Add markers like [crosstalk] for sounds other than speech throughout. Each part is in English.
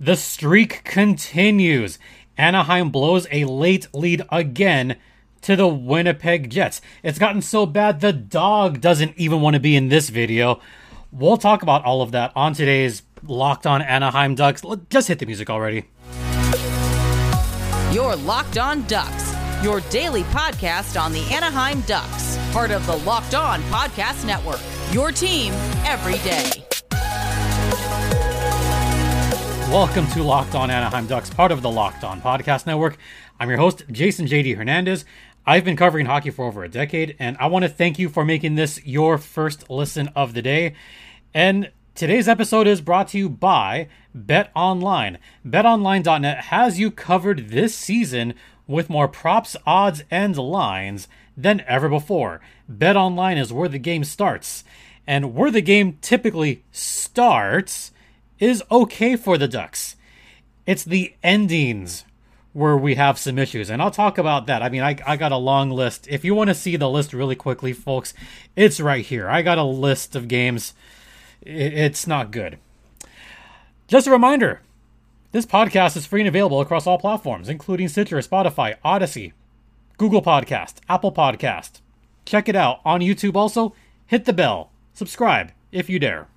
The streak continues. Anaheim blows a late lead again to the Winnipeg Jets. It's gotten so bad the dog doesn't even want to be in this video. We'll talk about all of that on today's Locked On Anaheim Ducks. Just hit the music already. Your Locked On Ducks, your daily podcast on the Anaheim Ducks, part of the Locked On Podcast Network. Your team every day. Welcome to Locked On Anaheim Ducks, part of the Locked On Podcast Network. I'm your host, Jason JD Hernandez. I've been covering hockey for over a decade, and I want to thank you for making this your first listen of the day. And today's episode is brought to you by Bet Online. BetOnline.net has you covered this season with more props, odds, and lines than ever before. Bet Online is where the game starts. And where the game typically starts is okay for the Ducks. It's the endings where we have some issues, and I'll talk about that. I mean, I, I got a long list. If you want to see the list really quickly, folks, it's right here. I got a list of games. It's not good. Just a reminder this podcast is free and available across all platforms, including Stitcher, Spotify, Odyssey, Google Podcast, Apple Podcast. Check it out on YouTube also. Hit the bell. Subscribe if you dare.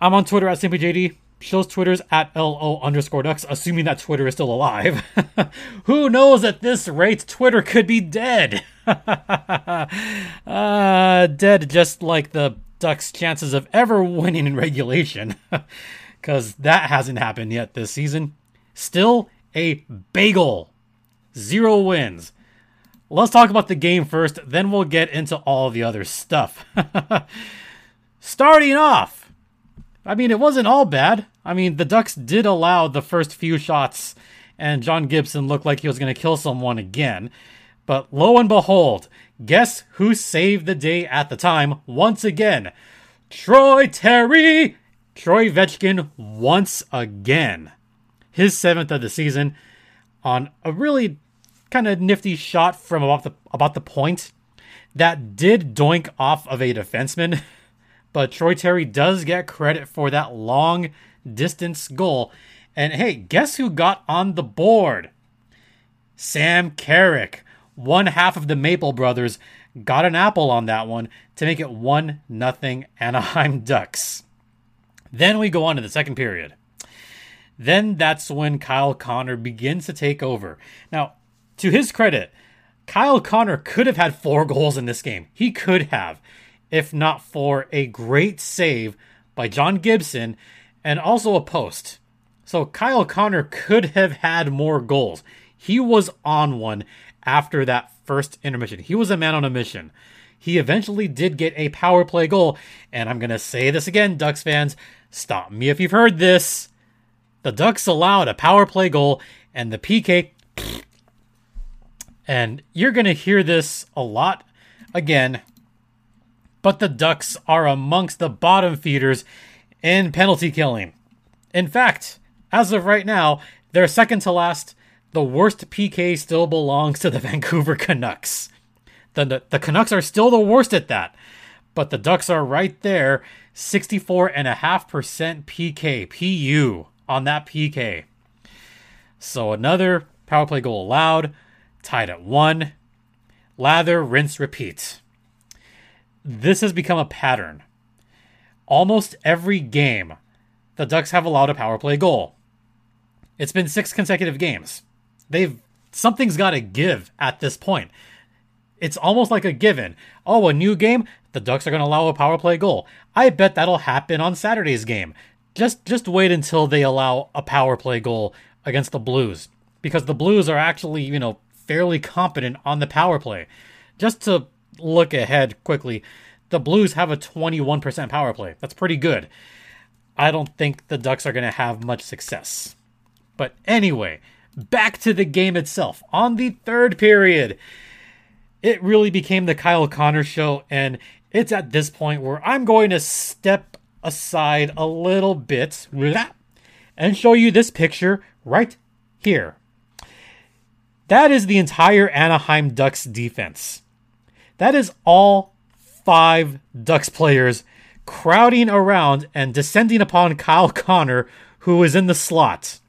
I'm on Twitter at SimplyJD. Show's Twitter's at LO underscore ducks, assuming that Twitter is still alive. [laughs] Who knows at this rate Twitter could be dead? [laughs] uh, dead just like the Ducks' chances of ever winning in regulation. [laughs] Because that hasn't happened yet this season. Still a bagel. Zero wins. Let's talk about the game first, then we'll get into all the other stuff. Starting off, I mean, it wasn't all bad. I mean, the Ducks did allow the first few shots, and John Gibson looked like he was going to kill someone again. But lo and behold, guess who saved the day at the time once again? Troy Terry! Troy Vetchkin once again. His seventh of the season on a really kind of nifty shot from about the about the point that did doink off of a defenseman. [laughs] but Troy Terry does get credit for that long distance goal. And hey, guess who got on the board? Sam Carrick, one half of the Maple brothers, got an apple on that one to make it 1 nothing Anaheim [laughs] Ducks. Then we go on to the second period. Then that's when Kyle Connor begins to take over. Now, to his credit, Kyle Connor could have had four goals in this game. He could have if not for a great save by John Gibson and also a post. So Kyle Connor could have had more goals. He was on one after that first intermission. He was a man on a mission. He eventually did get a power play goal, and I'm going to say this again, Ducks fans. Stop me if you've heard this. The Ducks allowed a power play goal, and the PK. [sniffs] And you're going to hear this a lot again but the Ducks are amongst the bottom feeders in penalty killing. In fact, as of right now, they're second to last. The worst PK still belongs to the [laughs] Vancouver Canucks. The, the, Canucks are still the worst at that, but the Ducks are right there 64.5% PK, PU on that PK. So another power play goal allowed, tied at one. Lather, rinse, repeat this has become a pattern. Almost every game, the Ducks have allowed a power play goal. It's been six consecutive games. They've something's got to give at this point. It's almost like a given. Oh, a new game, the Ducks are going to allow a power play goal. I bet that'll happen on Saturday's game. Just just wait until they allow a power play goal against the Blues because the Blues are actually, you know, fairly competent on the power play. Just to look ahead quickly, the Blues have a 21% power play. That's pretty good. I don't think the Ducks are going to have much success. But anyway, back to the game itself. On the third period, it really became the Kyle Connor show, and it's at this point where I'm going to step aside a little bit and show you this picture right here. That is the entire Anaheim Ducks defense. That is all five Ducks players crowding around and descending upon Kyle Connor, who is in the slot.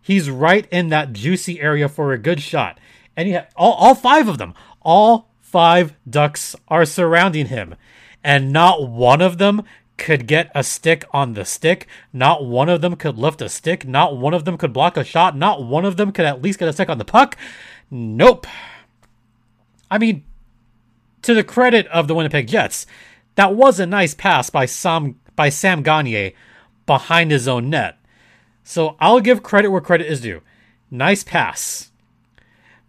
He's right in that juicy area for a good shot. And ha- all, all five of them, all five ducks are surrounding him. And not one of them could get a stick on the stick. Not one of them could lift a stick. Not one of them could block a shot. Not one of them could at least get a stick on the puck. Nope. I mean, to the credit of the Winnipeg Jets, that was a nice pass by Sam by Sam Gagner behind his own net. So I'll give credit where credit is due. Nice pass.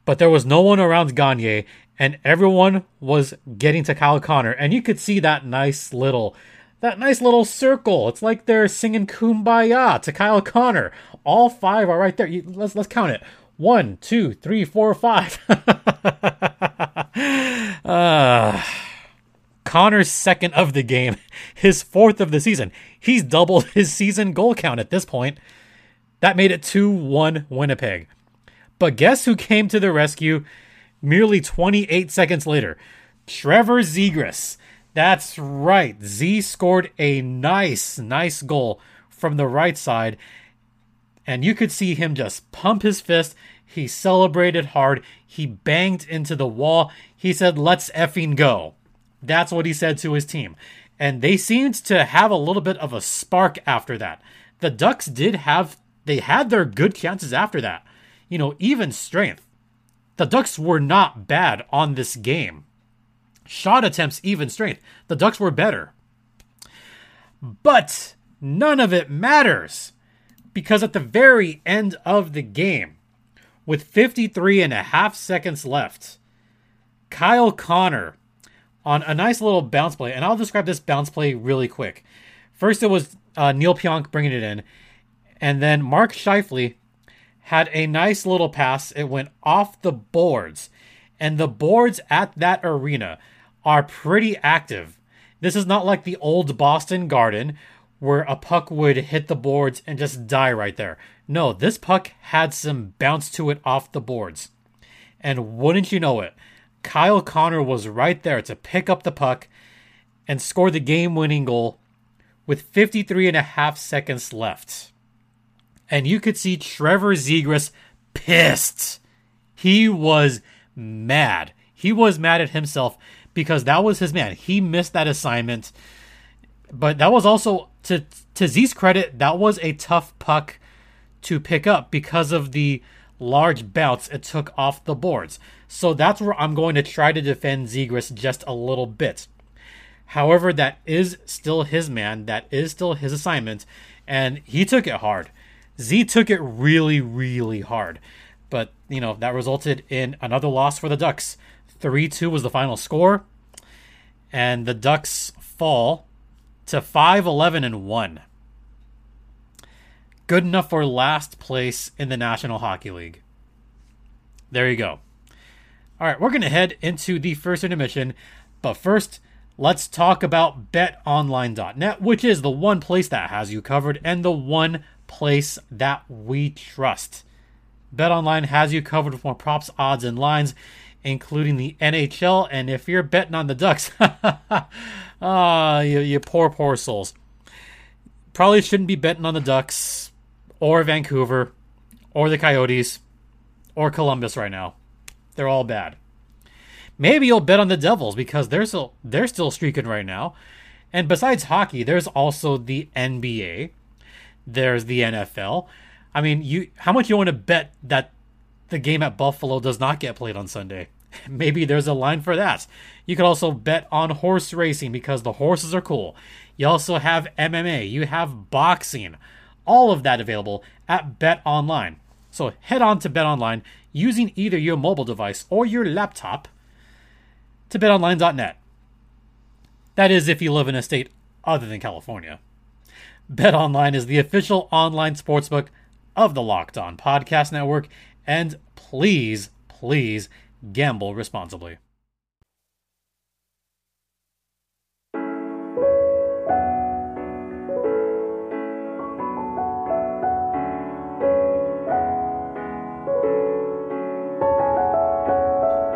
But there was no one around Gagner, and everyone was getting to Kyle Connor, and you could see that nice little that nice little circle. It's like they're singing "Kumbaya" to Kyle Connor. All five are right there. You, let's let's count it. One, two, three, four, five. uh, [laughs] Connor's second of the game, his fourth of the season. He's doubled his season goal count at this point. That made it 2 1 Winnipeg. But guess who came to the rescue merely 28 seconds later? Trevor Zegras. That's right. Z scored a nice, nice goal from the right side. And you could see him just pump his fist. He celebrated hard. He banged into the wall. He said, Let's effing go. That's what he said to his team. And they seemed to have a little bit of a spark after that. The Ducks did have, they had their good chances after that. You know, even strength. The Ducks were not bad on this game. Shot attempts, even strength. The Ducks were better. But none of it matters because at the very end of the game, with 53 and a half seconds left, Kyle Connor on a nice little bounce play, and I'll describe this bounce play really quick. First, it was uh, Neil Pionk bringing it in, and then Mark Scheifele had a nice little pass. It went off the boards, and the boards at that arena are pretty active. This is not like the old Boston Garden where a puck would hit the boards and just die right there. No, this puck had some bounce to it off the boards. And wouldn't you know it, Kyle Connor was right there to pick up the puck and score the game winning goal with 53 and a half seconds left. And you could see Trevor Zegras pissed. He was mad. He was mad at himself because that was his man. He missed that assignment. But that was also to to Z's credit, that was a tough puck to pick up because of the large bounce it took off the boards. So that's where I'm going to try to defend Zegras just a little bit. However, that is still his man, that is still his assignment, and he took it hard. Z took it really, really hard. But, you know, that resulted in another loss for the Ducks. 3 2 was the final score. And the Ducks fall to 5 11 and 1. Good enough for last place in the National Hockey League. There you go. All right, we're going to head into the first intermission. But first, let's talk about betonline.net, which is the one place that has you covered and the one place that we trust. BetOnline has you covered with more props, odds, and lines, including the NHL. And if you're betting on the Ducks, [laughs] ah, you, you poor, poor souls. Probably shouldn't be betting on the Ducks or Vancouver or the Coyotes or Columbus right now. They're all bad. Maybe you'll bet on the Devils because they're still they're still streaking right now. And besides hockey, there's also the NBA. There's the NFL. I mean, you how much you want to bet that the game at Buffalo does not get played on Sunday? [laughs] Maybe there's a line for that. You could also bet on horse racing because the horses are cool. You also have MMA, you have boxing. All of that available at Bet Online. So head on to Bet Online using either your mobile device or your laptop to betonline.net. That is if you live in a state other than California. BetOnline is the official online sportsbook of the Locked On Podcast Network, and please, please gamble responsibly.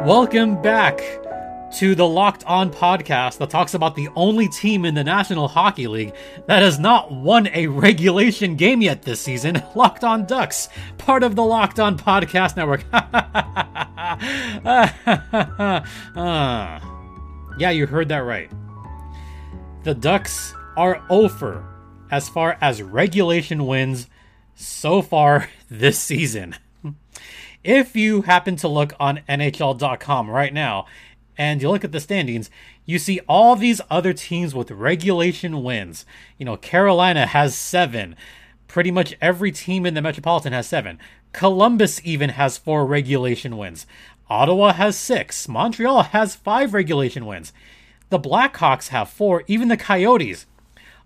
Welcome back to the Locked On podcast that talks about the only team in the National Hockey League that has not won a regulation game yet this season [laughs] Locked On Ducks, part of the Locked On Podcast Network. uh, [laughs] yeah, you heard that right. The Ducks are over as far as regulation wins so far [laughs] this season. If you happen to look on NHL.com right now and you look at the standings, you see all these other teams with regulation wins. You know, Carolina has seven. Pretty much every team in the Metropolitan has seven. Columbus even has four regulation wins. Ottawa has six. Montreal has five regulation wins. The Blackhawks have four. Even the Coyotes.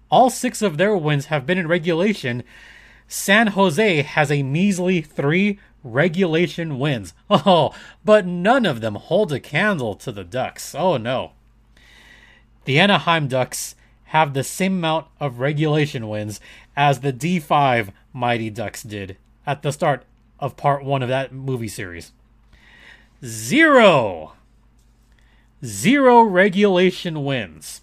All six of their wins have been in regulation. San Jose has a measly three regulation wins. [laughs] Oh, but none of them hold a candle to the Ducks. Oh no. The Anaheim Ducks have the same amount of regulation wins as the D5 Mighty Ducks did at the start of part one of that movie series. Zero. Zero regulation wins.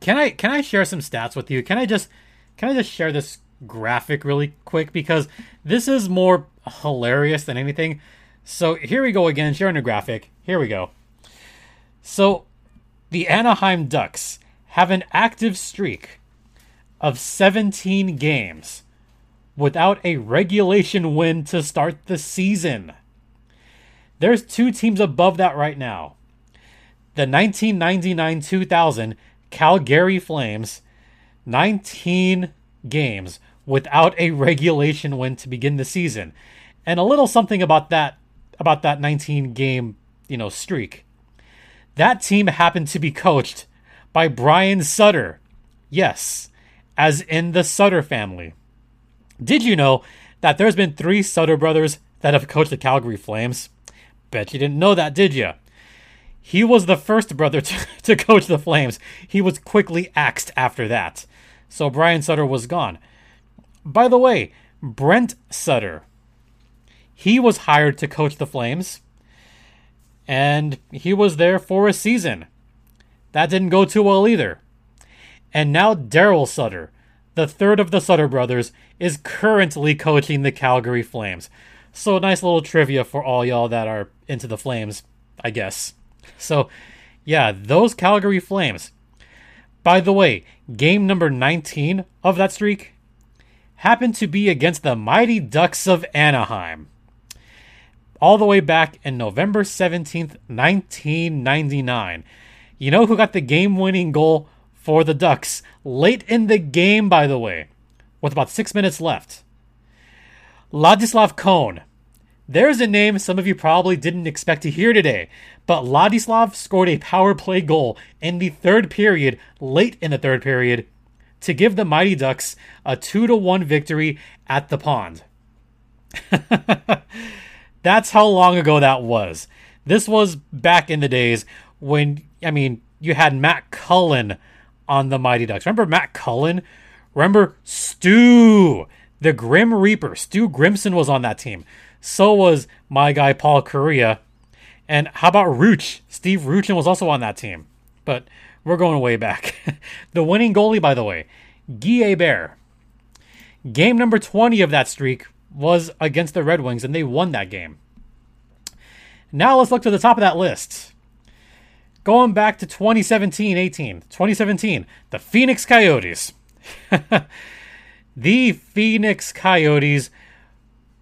Can I can I share some stats with you? Can I just can I just share this graphic really quick because this is more hilarious than anything. So here we go again, sharing a graphic. Here we go. So the Anaheim Ducks have an active streak of 17 games without a regulation win to start the season. There's two teams above that right now. The 1999 2000 Calgary Flames, 19 games without a regulation win to begin the season. And a little something about that about that 19 game, you know, streak. That team happened to be coached by Brian Sutter. Yes, as in the Sutter family. Did you know that there's been 3 Sutter brothers that have coached the Calgary Flames? Bet you didn't know that, did you? He was the first brother [laughs] to, to coach the Flames. He was quickly axed after that. So Brian Sutter was gone. By the way, Brent Sutter, he was hired to coach the Flames, and he was there for a season. That didn't go too well either. And now Daryl Sutter, the third of the Sutter brothers, is currently coaching the Calgary Flames. So, nice little trivia for all y'all that are into the Flames, I guess. So, yeah, those Calgary Flames. By the way, game number 19 of that streak happened to be against the Mighty Ducks of Anaheim. All the way back in November 17th, 1999. You know who got the game winning goal for the Ducks late in the game, by the way, with about six minutes left? Ladislav Kohn. There's a name some of you probably didn't expect to hear today, but Ladislav scored a power play goal in the third period, late in the third period, to give the Mighty Ducks a 2 to 1 victory at the pond. [laughs] That's how long ago that was. This was back in the days when, I mean, you had Matt Cullen on the Mighty Ducks. Remember Matt Cullen? Remember Stu, the Grim Reaper. Stu Grimson was on that team. So was my guy Paul Kariya. And how about Rooch? Steve Ruchin was also on that team. But we're going way back. [laughs] the winning goalie, by the way, Guy Hebert. Game number 20 of that streak was against the Red Wings, and they won that game. Now let's look to the top of that list. Going back to 2017 18. 2017, the Phoenix Coyotes. [laughs] the Phoenix Coyotes,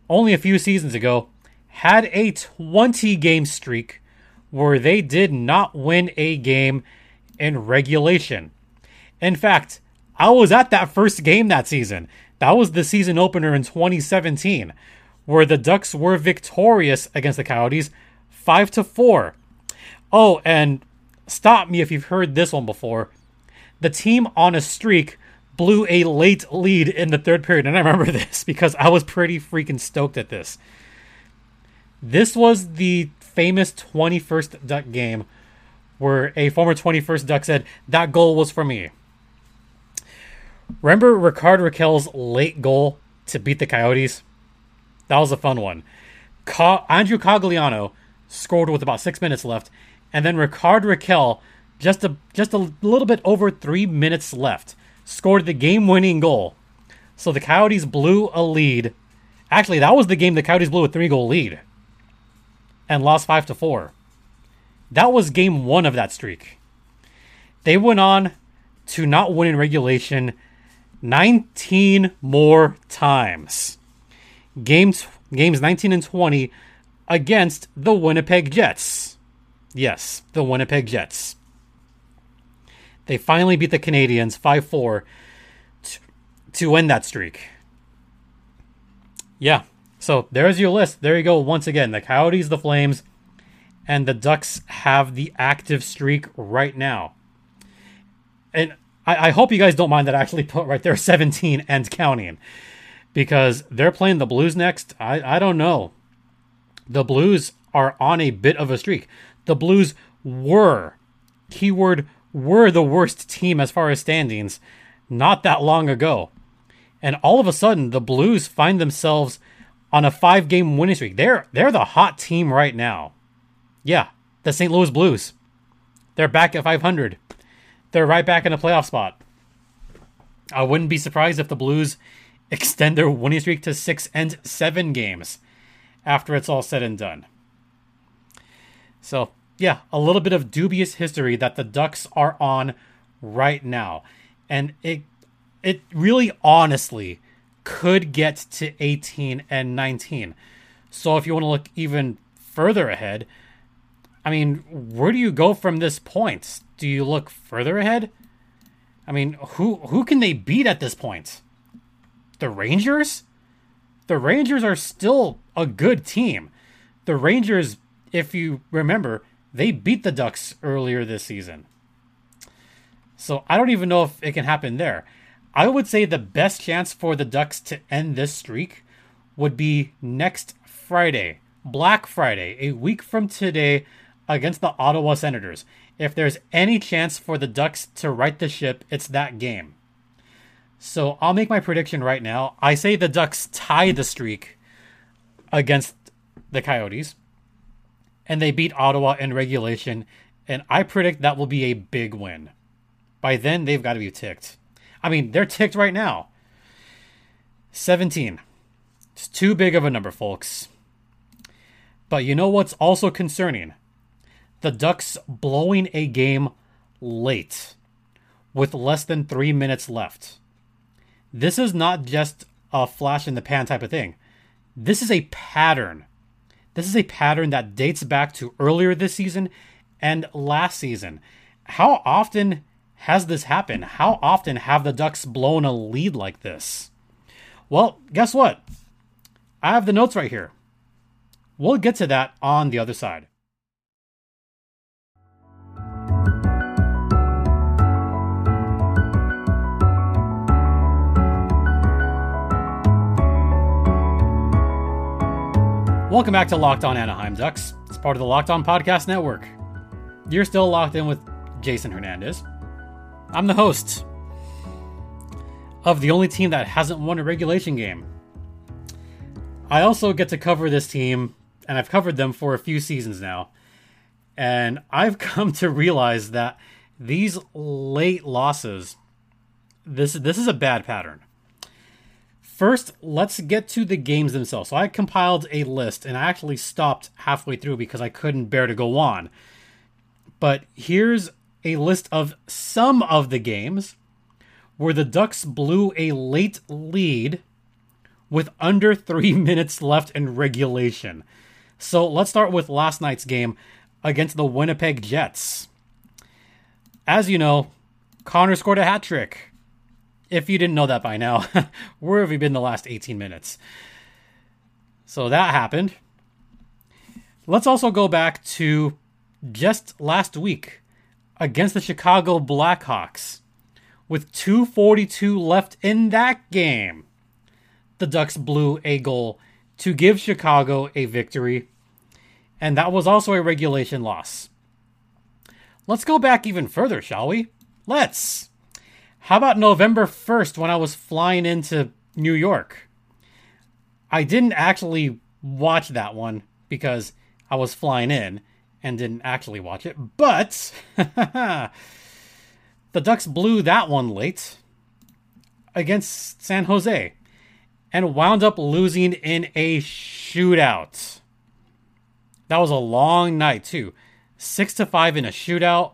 only a few seasons ago, had a 20 game streak where they did not win a game in regulation. In fact, I was at that first game that season. That was the season opener in 2017, where the Ducks were victorious against the Coyotes 5 to 4. Oh, and stop me if you've heard this one before. The team on a streak blew a late lead in the third period, and I remember [laughs] this because I was pretty freaking stoked at this. This was the famous 21st Duck game where a former 21st Duck said, That goal was for me. Remember Rickard Rakell's late goal to beat the Coyotes? That was a fun one. Andrew Cogliano scored with about six minutes left, And then Ricard Raquel, just a just a little bit over three minutes left, scored the game-winning goal. So the Coyotes blew a lead. Actually, that was the game the Coyotes blew a three-goal lead and lost five to four. That was game one of that streak. They went on to not win in regulation 19 more times. Games games 19 and 20 against the Winnipeg Jets. Yes, the Winnipeg Jets. They finally beat the Canadiens 5 4 to end that streak. Yeah, so there's your list. There you go. Once again, the Coyotes, the Flames, and the Ducks have the active streak right now. And I, I hope you guys don't mind that I actually put right there [laughs] 17 and counting because they're playing the Blues next. I, I don't know. The Blues are on a bit of a streak. The Blues were, keyword, were the worst team as far as standings not that long ago. And all of a sudden, the Blues find themselves on a five game winning streak. They're, they're the hot team right now. Yeah, the St. Louis Blues. They're back at 500. They're right back in a playoff spot. I wouldn't be surprised if the Blues extend their winning streak to six and seven games after it's all said and done. So, yeah, a little bit of dubious history that the Ducks are on right now. And it it really honestly could get to 18 and 19. So if you want to look even further ahead, I mean, where do you go from this point? Do you look further ahead? I mean, who who can they beat at this point? The Rangers? The Rangers are still a good team. The Rangers, if you remember, they beat the Ducks earlier this season. So I don't even know if it can happen there. I would say the best chance for the Ducks to end this streak would be next Friday, Black Friday, a week from today against the Ottawa Senators. If there's any chance for the Ducks to right the ship, it's that game. So I'll make my prediction right now. I say the Ducks tie the streak against the Coyotes, and they beat Ottawa in regulation, and I predict that will be a big win. By then, they've got to be ticked. I mean, they're ticked right now. 17. It's too big of a number, folks. But you know what's also concerning? The Ducks blowing a game late with less than three minutes left. This is not just a flash in the pan type of thing. This is a pattern. This is a pattern that dates back to earlier this season and last season. How often has this happened? How often have the Ducks blown a lead like this? Well, guess what? I have the notes right here. We'll get to that on the other side. Welcome back to Locked On Anaheim Ducks. It's part of the Locked On Podcast Network. You're still locked in with Jason Hernandez. I'm the host of the only team that hasn't won a regulation game. I also get to cover this team, and I've covered them for a few seasons now. And I've [laughs] come to realize that these late losses, this this is a bad pattern. First, let's get to the games themselves. So I compiled a list, and I actually stopped halfway through because I couldn't bear to go on. But here's a list of some of the games where the Ducks blew a late lead with under [laughs] three minutes left in regulation. So let's start with last night's game against the Winnipeg Jets. As you know, Connor scored a hat trick. If you didn't know that by now, [laughs] where have you been the last 18 minutes? So that happened. Let's also go back to just last week against the Chicago Blackhawks. With 242 left in that game, the Ducks blew a goal to give Chicago a victory, and that was also a regulation loss. Let's go back even further, shall we? Let's. How about November 1st when I was flying into New York? I didn't actually watch that one because I was flying in and didn't actually watch it, but [laughs] the Ducks blew that one late against San Jose and wound up losing in a shootout. That was a long night, too. Six to five in a shootout.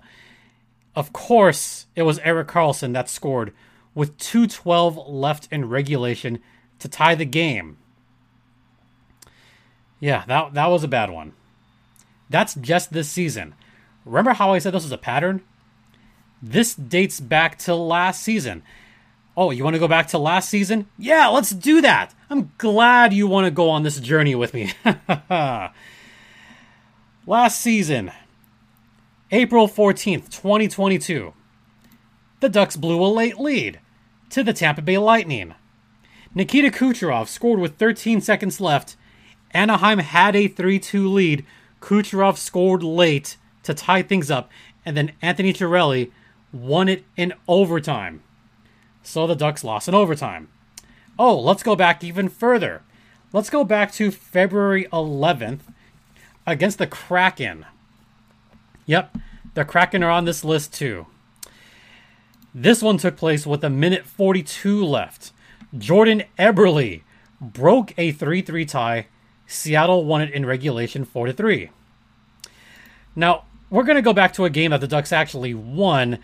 Of course, it was Erik Karlsson that scored with 212 left in regulation to tie the game. Yeah, that that was a bad one. That's just this season. Remember how I said this was a pattern? This dates back to last season. Oh, you want to go back to last season? Yeah, let's do that. I'm glad you want to go on this journey with me. [laughs] last season, April 14th, 2022, the Ducks blew a late lead to the Tampa Bay Lightning. Nikita Kucherov scored with 13 seconds left. Anaheim had a 3 2 lead. Kucherov scored late to tie things up, and then Anthony Cirelli won it in overtime. So the Ducks lost in overtime. Oh, let's go back even further. Let's go back to February 11th against the Kraken. Yep, the Kraken are on this list too. This one took place with a minute 42 left. Jordan Eberle broke a 3 3 tie. Seattle won it in regulation 4 3. Now, we're going to go back to a game that the Ducks actually won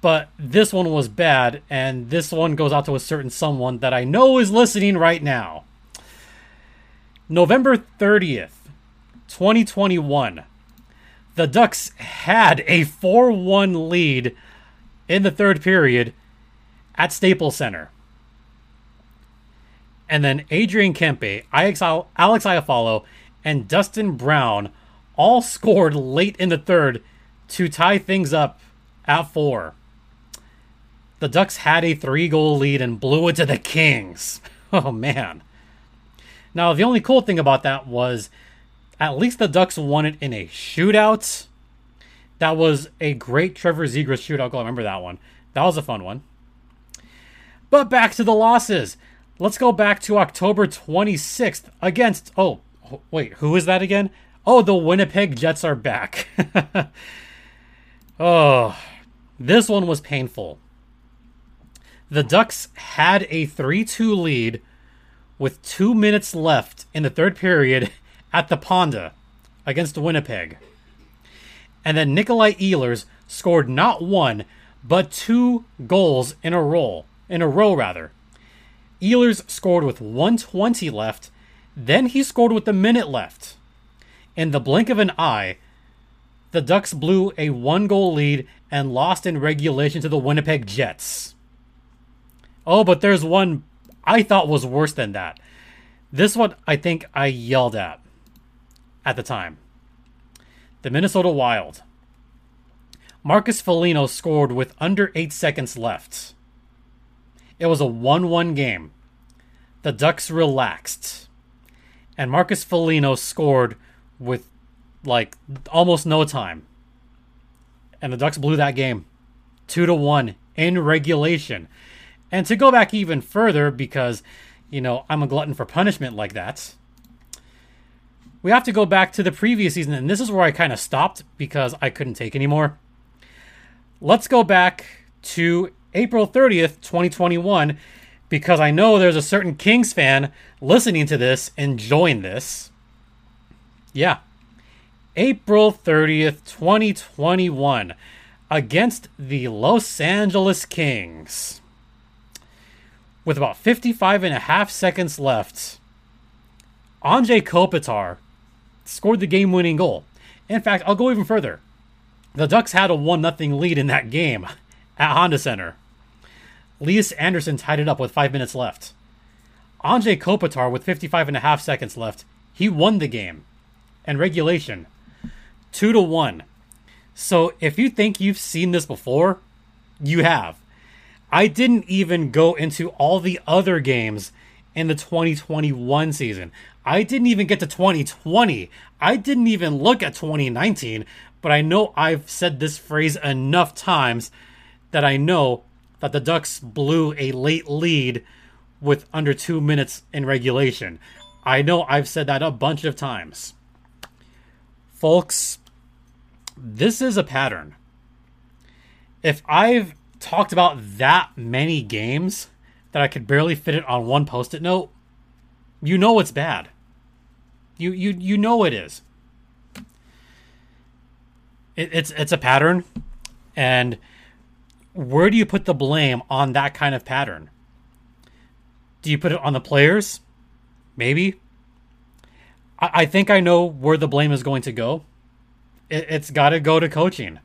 but this one was bad, and this one goes out to a certain someone that I know is listening right now. November 30th, 2021. The Ducks had a 4 1 lead in the third period at Staples Center. And then Adrian Kempe, Alex Iafallo, and Dustin Brown all [laughs] scored late in the third to tie things up at four the Ducks had a three goal lead and blew it to the Kings. [laughs] Oh, man. Now, the only cool thing about that was at least the Ducks won it in a shootout. That was a great Trevor Zegras shootout goal. I remember that one. That was a fun one. But back to the losses. Let's go back to October 26th against. Oh, wait, who is that again? Oh, the Winnipeg Jets are back. [laughs] oh, this one was painful. The Ducks had a 3 2 lead with two minutes left in the third period at the Ponda against Winnipeg. And then Nikolai Ehlers scored not one, but two goals in a row. In a row, rather. Ehlers scored with 120 left, then he scored with a minute left. In the blink of an eye, the Ducks blew a one goal lead and lost in regulation to the Winnipeg Jets. Oh, but there's one I thought was worse than that. This one I think I yelled at at the time. The Minnesota Wild. Marcus Foligno scored with under eight seconds left. It was a 1 1 game. The Ducks relaxed. And Marcus Foligno scored with like almost no time. And the Ducks blew that game 2 to 1 in regulation. And to go back even further, because, you know, I'm a glutton for punishment like that, we have to go back to the previous season. And this is where I kind of stopped because I couldn't take anymore. Let's go back to April 30th, 2021, because I know there's a certain Kings fan listening to this, enjoying this. Yeah. April 30th, 2021, against the Los Angeles Kings with about 55 and a half seconds left, Anze Kopitar scored the game winning goal. In fact, I'll go even further. The Ducks had a 1 0 lead in that game at Honda Center. Lias Andersson tied it up with five minutes left. Anze Kopitar, with 55 and a half seconds left, he won the game and regulation 2 to 1. So if you think you've seen this before, you have. I didn't even go into all the other games in the 2021 season. I didn't even get to 2020. I didn't even look at 2019, but I know I've said this phrase enough times that I know that the Ducks blew a late lead with under two minutes in regulation. I know I've said that a bunch of times. Folks, this is a pattern. If I've talked about that many games that I could barely fit it on one post-it note, you know it's bad. You you you know it is. It, it's it's a pattern, and where do you put the blame on that kind of pattern? Do you put it on the players? Maybe. I, I think I know where the blame is going to go. It, it's got to go to coaching,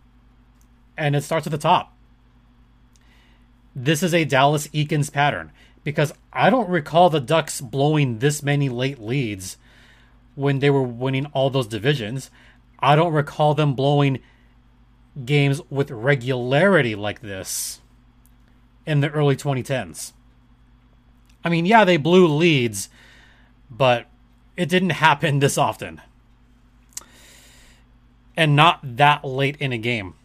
and it starts at the top. This is a Dallas Eakins pattern because I don't recall the Ducks blowing this many late leads when they were winning all those divisions. I don't recall them blowing games with regularity like this in the early 2010s. I mean, yeah, they blew leads, but it didn't [laughs] happen this often. And not that late in a game.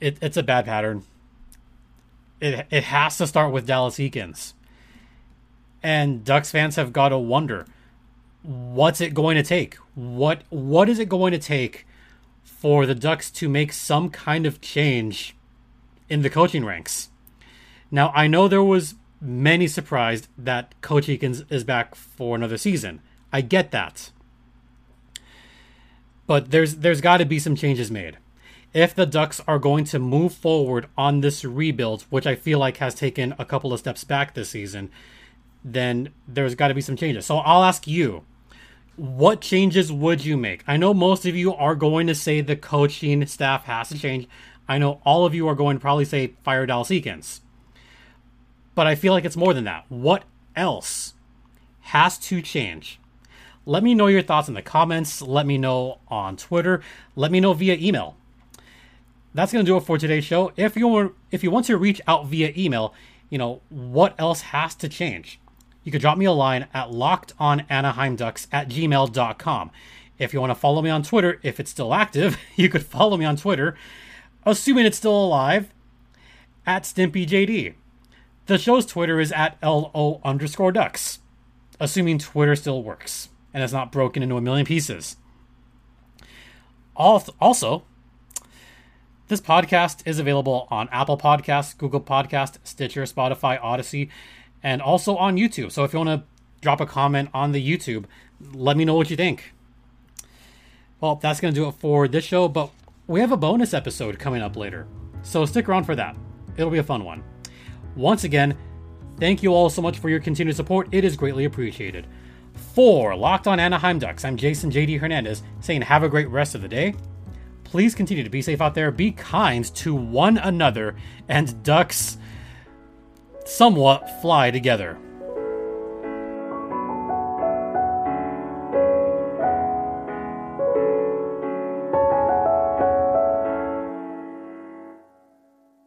It, it's a bad pattern. It, it has to start with Dallas Eakins. And Ducks fans have got to wonder what's it going to take? What what is it going to take for the Ducks to make some kind of change in the coaching ranks? Now, I know there was many surprised that Coach Eakins is back for another season. I get that. But there's there's got to be some changes made. If the Ducks are going to move forward on this rebuild, which I feel like has taken a couple of steps back this season, then there's got to be some changes. So I'll ask you, what changes would you make? I know most of you are going to say the coaching staff has to change. I know all of you are going to probably say fire Dallas Eakins. But I feel like it's more than that. What else has to change? Let me know your thoughts in the comments. Let me know on Twitter. Let me know via email. That's going to do it for today's show. If you if you want to reach out via email, you know what else has to change you could drop me a line at lockedonanaheimducks at gmail.com. If you want to follow me on Twitter, if it's still active, [laughs] you could follow me on Twitter, assuming it's still alive, at StimpyJD. The show's Twitter is at LO underscore ducks, assuming Twitter still works and is not broken into a million pieces. Also, this podcast is available on Apple Podcasts, Google Podcast, Stitcher, Spotify, Odyssey, and also on YouTube. So if you want to drop a comment on the YouTube, let me know what you think. Well, that's going to do it for this show, but we have a bonus episode coming up later. So stick around for that. It'll be a fun one. Once again, thank you all so much for your continued support. It is greatly appreciated. For Locked On Anaheim Ducks, I'm Jason JD Hernandez saying have a great rest of the day. Please continue to be safe out there, be kind to one another, and Ducks somewhat fly together.